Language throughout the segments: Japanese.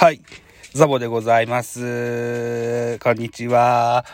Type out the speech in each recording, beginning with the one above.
はい。ザボでございます。こんにちは。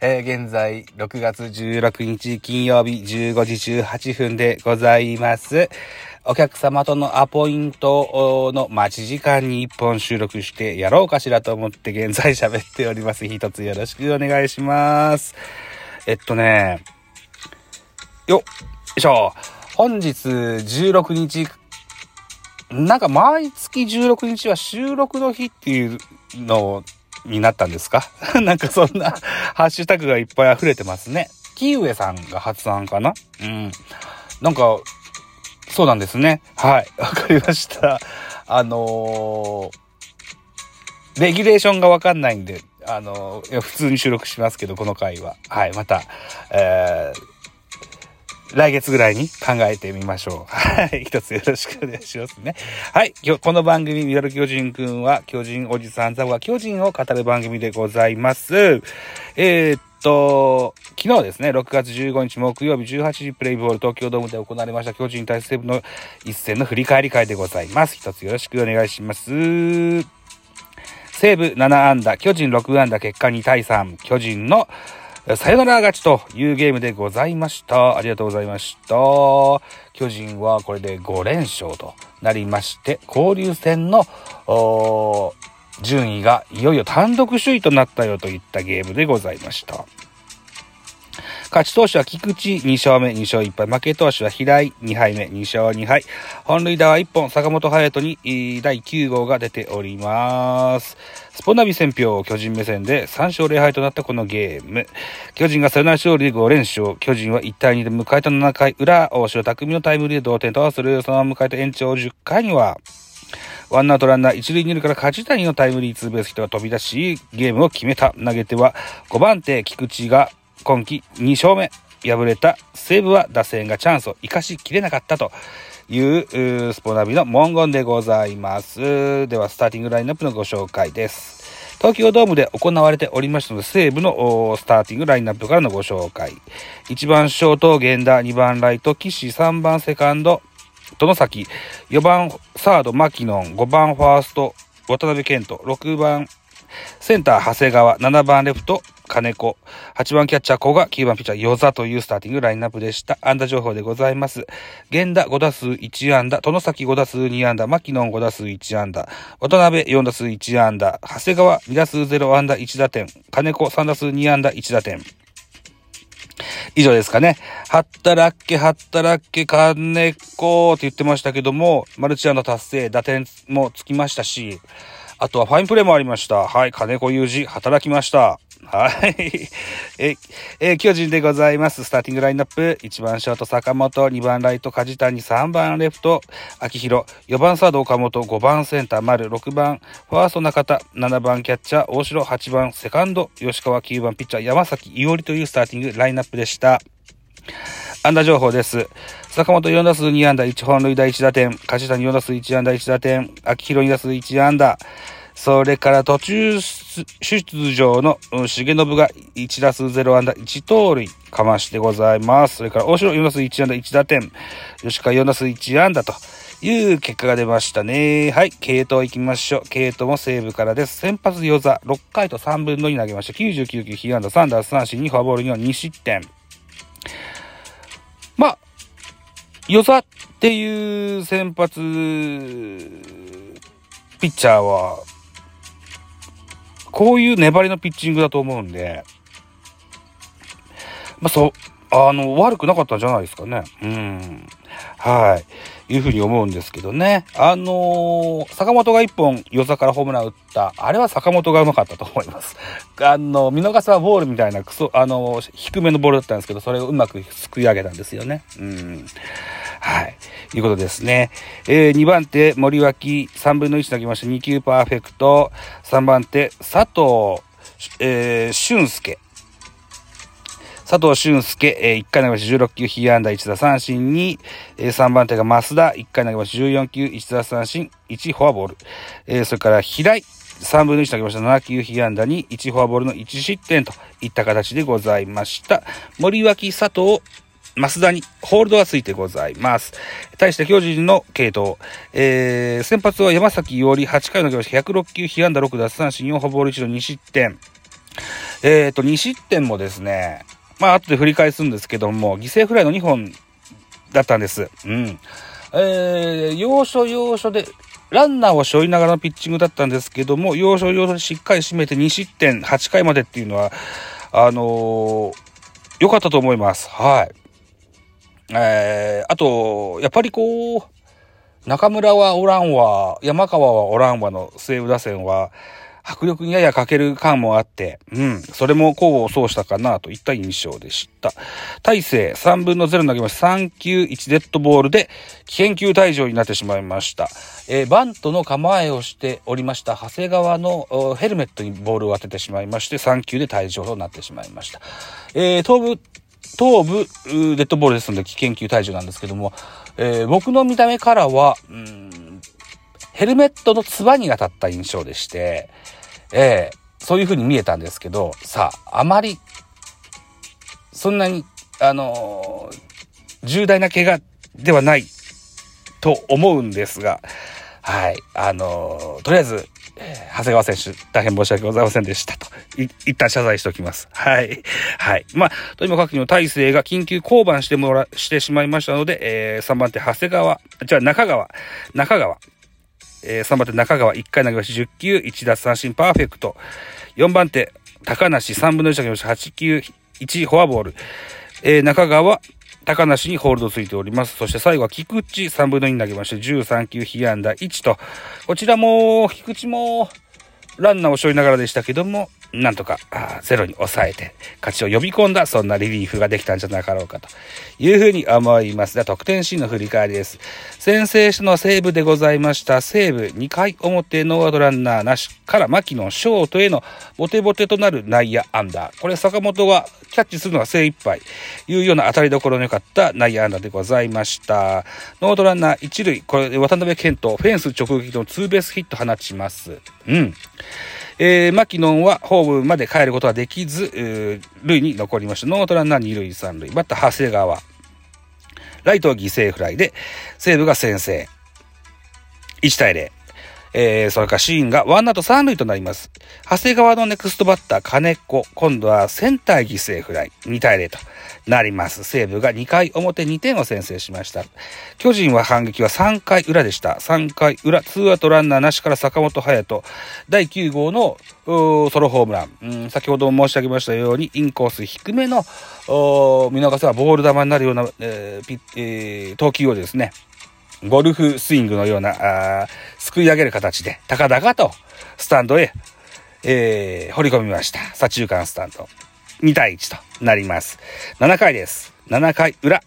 えー、現在、6月16日金曜日15時18分でございます。お客様とのアポイントの待ち時間に1本収録してやろうかしらと思って現在喋っております。一つよろしくお願いします。えっとね、よっよいしょ。本日16日、なんか毎月16日は収録の日っていうのになったんですか？なんかそんなハッシュタグがいっぱい溢れてますね。キウエさんが発案かな？うん。なんか、そうなんですね。はい。わかりました。あのー、レギュレーションがわかんないんで、あのー、普通に収録しますけど、この回は。はい。また、えー、来月ぐらいに考えてみましょう。はい。一つよろしくお願いしますね。はい。今日、この番組、ミドル巨人くんは、巨人おじさんザは巨人を語る番組でございます。えー、っと、昨日ですね、6月15日木曜日18時プレイボール東京ドームで行われました巨人対西武の一戦の振り返り会でございます。一つよろしくお願いします。西武7安打、巨人6安打、結果2対3、巨人のさよなら勝ちというゲームでございました。ありがとうございました。巨人はこれで5連勝となりまして、交流戦の順位がいよいよ単独首位となったよといったゲームでございました。勝ち投手は菊池2勝目2勝1敗。負け投手は平井2敗目2勝2敗。本塁打は1本坂本隼人に第9号が出ております。スポナビ戦票巨人目線で3勝0敗となったこのゲーム。巨人がサヨナラ勝利で5連勝。巨人は1対2で迎えた7回裏、大城匠のタイムリーで同点とする。そのまま迎えた延長10回には、ワンアウトランナー1塁2塁から梶谷のタイムリーツーベースヒットが飛び出し、ゲームを決めた。投げては5番手菊池が今季2勝目。敗れた西武は打線がチャンスを生かしきれなかったというスポナビの文言でございます。では、スターティングラインナップのご紹介です。東京ドームで行われておりましたので、西武のスターティングラインナップからのご紹介。1番ショート、源田、2番ライト、岸、3番セカンド、殿崎、4番サード、マキノン、5番ファースト、渡辺健人、6番センター、長谷川、7番レフト、金子、8番キャッチャー、古賀、9番ピッチャー、与座というスターティングラインナップでした。安打情報でございます。源田5打数1安打、殿崎5打数2安打、牧野5打数1安打、渡辺4打数1安打、長谷川2打数0安打1打点、金子3打数2安打1打点。以上ですかね。はったらっけ、はったらっけ、金子って言ってましたけども、マルチアンダ達成、打点もつきましたし、あとはファインプレーもありました。はい、金子裕二、働きました。はい。え、え巨人でございます。スターティングラインナップ。1番ショート坂本、2番ライト梶谷、3番レフト。秋広、4番サード岡本、5番センター丸、6番ファースト中田、7番キャッチャー。大城、8番セカンド。吉川、9番ピッチャー。山崎伊織というスターティングラインナップでした。安打情報です。坂本4打数2安打。1本塁打1打点、梶谷4打数1安打1打点、秋広2打数1安打、それから途中出場の重信が1打数0安打1盗塁かましてございます。それから大城4打数1安打1打点、吉川4打数1安打という結果が出ましたね。はい、系統行きましょう。系統も西武からです。先発与座6回と3分の2投げました。99球、被安打3打三振2フォアボールには2失点。まあ、与座っていう先発ピッチャーはこういう粘りのピッチングだと思うんで、まあ、そう、あの、悪くなかったんじゃないですかね。うん。はい。いうふうに思うんですけどね。あのー、坂本が一本、与座からホームラン打った。あれは坂本がうまかったと思います。あの、見逃せはボールみたいな、クソ、あのー、低めのボールだったんですけど、それをうまくすくい上げたんですよね。うん。はい。いうことですね。えー、2番手、森脇、3分の1投げました。2球パーフェクト。3番手、佐藤、えー、俊介。佐藤俊介、えー、1回投げました16球、被安打1打三振に、えー、3番手が増田、1回投げました14球、1打三振、1フォアボール。えー、それから平井、3分の1投げました7球被安打に1フォアボールの1失点といった形でございました。森脇佐藤、増田にホールドがついてございます。対して巨人の系統。えー、先発は山崎伊織、8回の行し106球、被安打6奪三振、4フォボール1の2失点。えっ、ー、と、2失点もですね、まあ、後で振り返すんですけども、犠牲フライの2本だったんです。うん。えー、要所要所で、ランナーを背負いながらのピッチングだったんですけども、要所要所でしっかり締めて2失点、8回までっていうのは、あのー、良かったと思います。はい。えー、あと、やっぱりこう、中村はおらんわ、山川はおらんわの西武打線は、迫力にやや欠ける感もあって、うん、それも功を奏したかなといった印象でした。大勢3分の0投げました。3球1デッドボールで危険球退場になってしまいました。えー、バントの構えをしておりました長谷川のヘルメットにボールを当ててしまいまして、3球で退場となってしまいました。えー、頭部頭部デッドボールですので危険球退場なんですけども、えー、僕の見た目からは、うんヘルメットのつばに当たった印象でして、えー、そういう風に見えたんですけど、さあ、あまり、そんなに、あのー、重大な怪我ではないと思うんですが、はい、あのー、とりあえず、長谷川選手、大変申し訳ございませんでしたと。一旦謝罪しておきます。はい。はい。まあ、とにもかくの体制が緊急降板してもら、してしまいましたので、えー、3番手、長谷川、じゃあ中川、中川、えー、3番手、中川、1回投げまし10球、1奪三振パーフェクト。4番手、高梨、3分の1投げまし8球、1フォアボール。えー、中川、高梨にホールドついております。そして最後は菊池3分の2投げまして13球被安打1と、こちらも、菊池もランナーを背負いながらでしたけども、なんとかゼロに抑えて勝ちを呼び込んだそんなリリーフができたんじゃなかろうかというふうに思いますが得点シーンの振り返りです。先制したのは西武でございました。西武2回表ノーアウトランナーなしから牧野ショートへのボテボテとなる内野アンダー。これ坂本がキャッチするのが精一杯いうような当たりどころの良かった内野アンダーでございました。ノーアウトランナー1塁、これ渡部健人フェンス直撃のツーベースヒット放ちます。うん。えー、マキノンはホームまで帰ることはできず、塁に残りました。ノーアウトランナー二塁三塁。バッター長谷川。ライトへ犠牲フライで、西武が先制。1対0。えー、それからシーンがワンアウト三塁となります。長谷川のネクストバッター、金子。今度はセンター犠牲フライ。2対0となります。西武が2回表2点を先制しました。巨人は反撃は3回裏でした。3回裏、ツーアウトランナーなしから坂本勇人。第9号のソロホームラン、先ほど申し上げましたように、インコース低めの見逃せばボール球になるような、えーえー、投球をですね、ゴルフスイングのような、あすくい上げる形で、高々とスタンドへ、えー、掘り込みました。左中間スタンド。2対1となります。7回です。7回裏。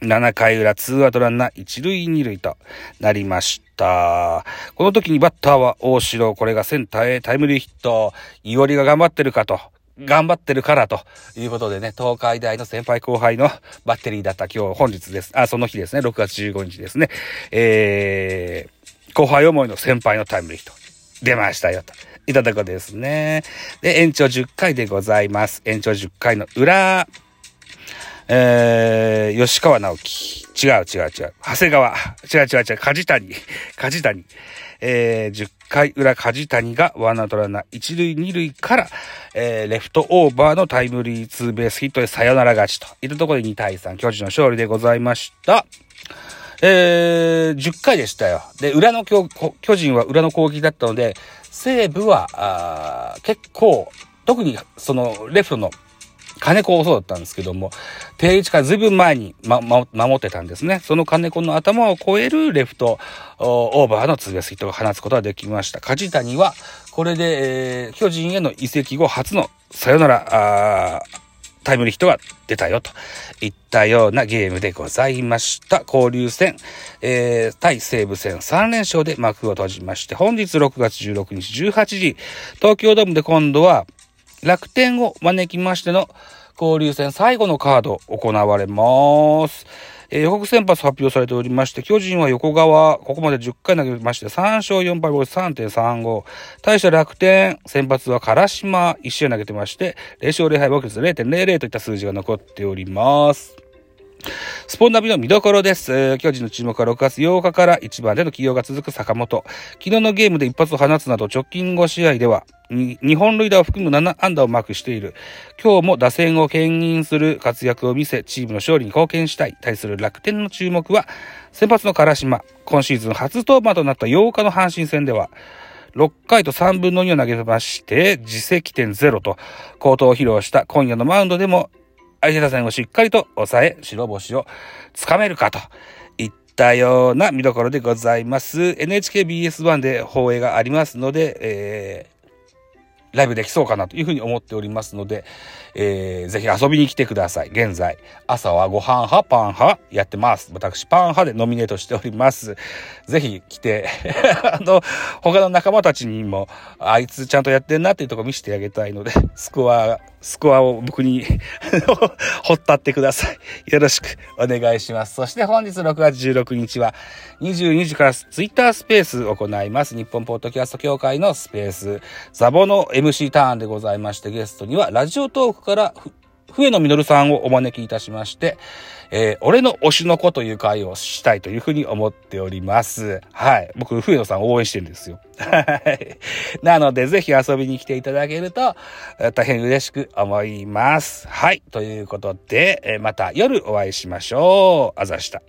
7回裏、ツーアウトランナー1塁2塁となりました。この時にバッターは大城、これがセンターへタイムリーヒット。いおりが頑張ってるかと頑張ってるからということでね、東海大の先輩後輩のバッテリーだった今日、本日です。あ、その日ですね、6月15日ですね。えー、後輩思いの先輩のタイムリーヒット。出ましたよ、と。いただくですね。で、延長10回でございます。延長10回の裏、えー、吉川直樹。違う違う違う。長谷川。違う違う違う。梶谷。梶谷。えー、10回裏梶谷がワンアウトランナー1塁2塁から、えー、レフトオーバーのタイムリーツーベースヒットでサヨナラ勝ちといったところで2対3、巨人の勝利でございました。えー、10回でしたよ。で、裏の巨人は裏の攻撃だったので、西武は、あ結構、特にそのレフトの金子もそうだったんですけども、定位置からずいぶん前に、ま、ま、守ってたんですね。その金子の頭を越えるレフト、オーバーのツーベースヒットを放つことができました。梶谷は、これで、えー、巨人への移籍後初のサヨナラ、タイムリーヒットが出たよといったようなゲームでございました。交流戦、えー、対西武戦3連勝で幕を閉じまして、本日6月16日18時、東京ドームで今度は楽天を招きましての交流戦最後のカード行われます。えー、予告先発発表されておりまして、巨人は横川、ここまで10回投げまして、3勝4敗ボイス3.35。対して楽天、先発は唐島、1試合投げてまして、0勝0敗ボイス0.00といった数字が残っております。スポンナビの見どころです。巨人の注目は6月8日から1番での起用が続く坂本。昨日のゲームで一発を放つなど直近5試合では、日本塁打を含む7安打をマークしている。今日も打線を牽引する活躍を見せ、チームの勝利に貢献したい。対する楽天の注目は、先発の唐島。今シーズン初登板となった8日の阪神戦では、6回と3分の2を投げまして、自責点0と、高騰を披露した今夜のマウンドでも相手打線をしっかりと抑え、白星をつかめるかといったような見どころでございます。NHKBS1 で放映がありますので、えライブできそうかなというふうに思っておりますので、えー、ぜひ遊びに来てください。現在、朝はご飯派、パン派やってます。私、パン派でノミネートしております。ぜひ来て、あの、他の仲間たちにも、あいつちゃんとやってんなっていうとこ見せてあげたいので、スコア、スコアを僕に ほったってください。よろしくお願いします。そして本日6月16日は22時からツイッタースペース行います。日本ポッドキャスト協会のスペース、ザボの MC ターンでございまして、ゲストにはラジオトークから笛野実さんをお招きいたしまして、えー、俺の推しの子という会をしたいというふうに思っております。はい。僕、笛野さん応援してるんですよ。はい。なので、ぜひ遊びに来ていただけると、大変嬉しく思います。はい。ということで、え、また夜お会いしましょう。あざした。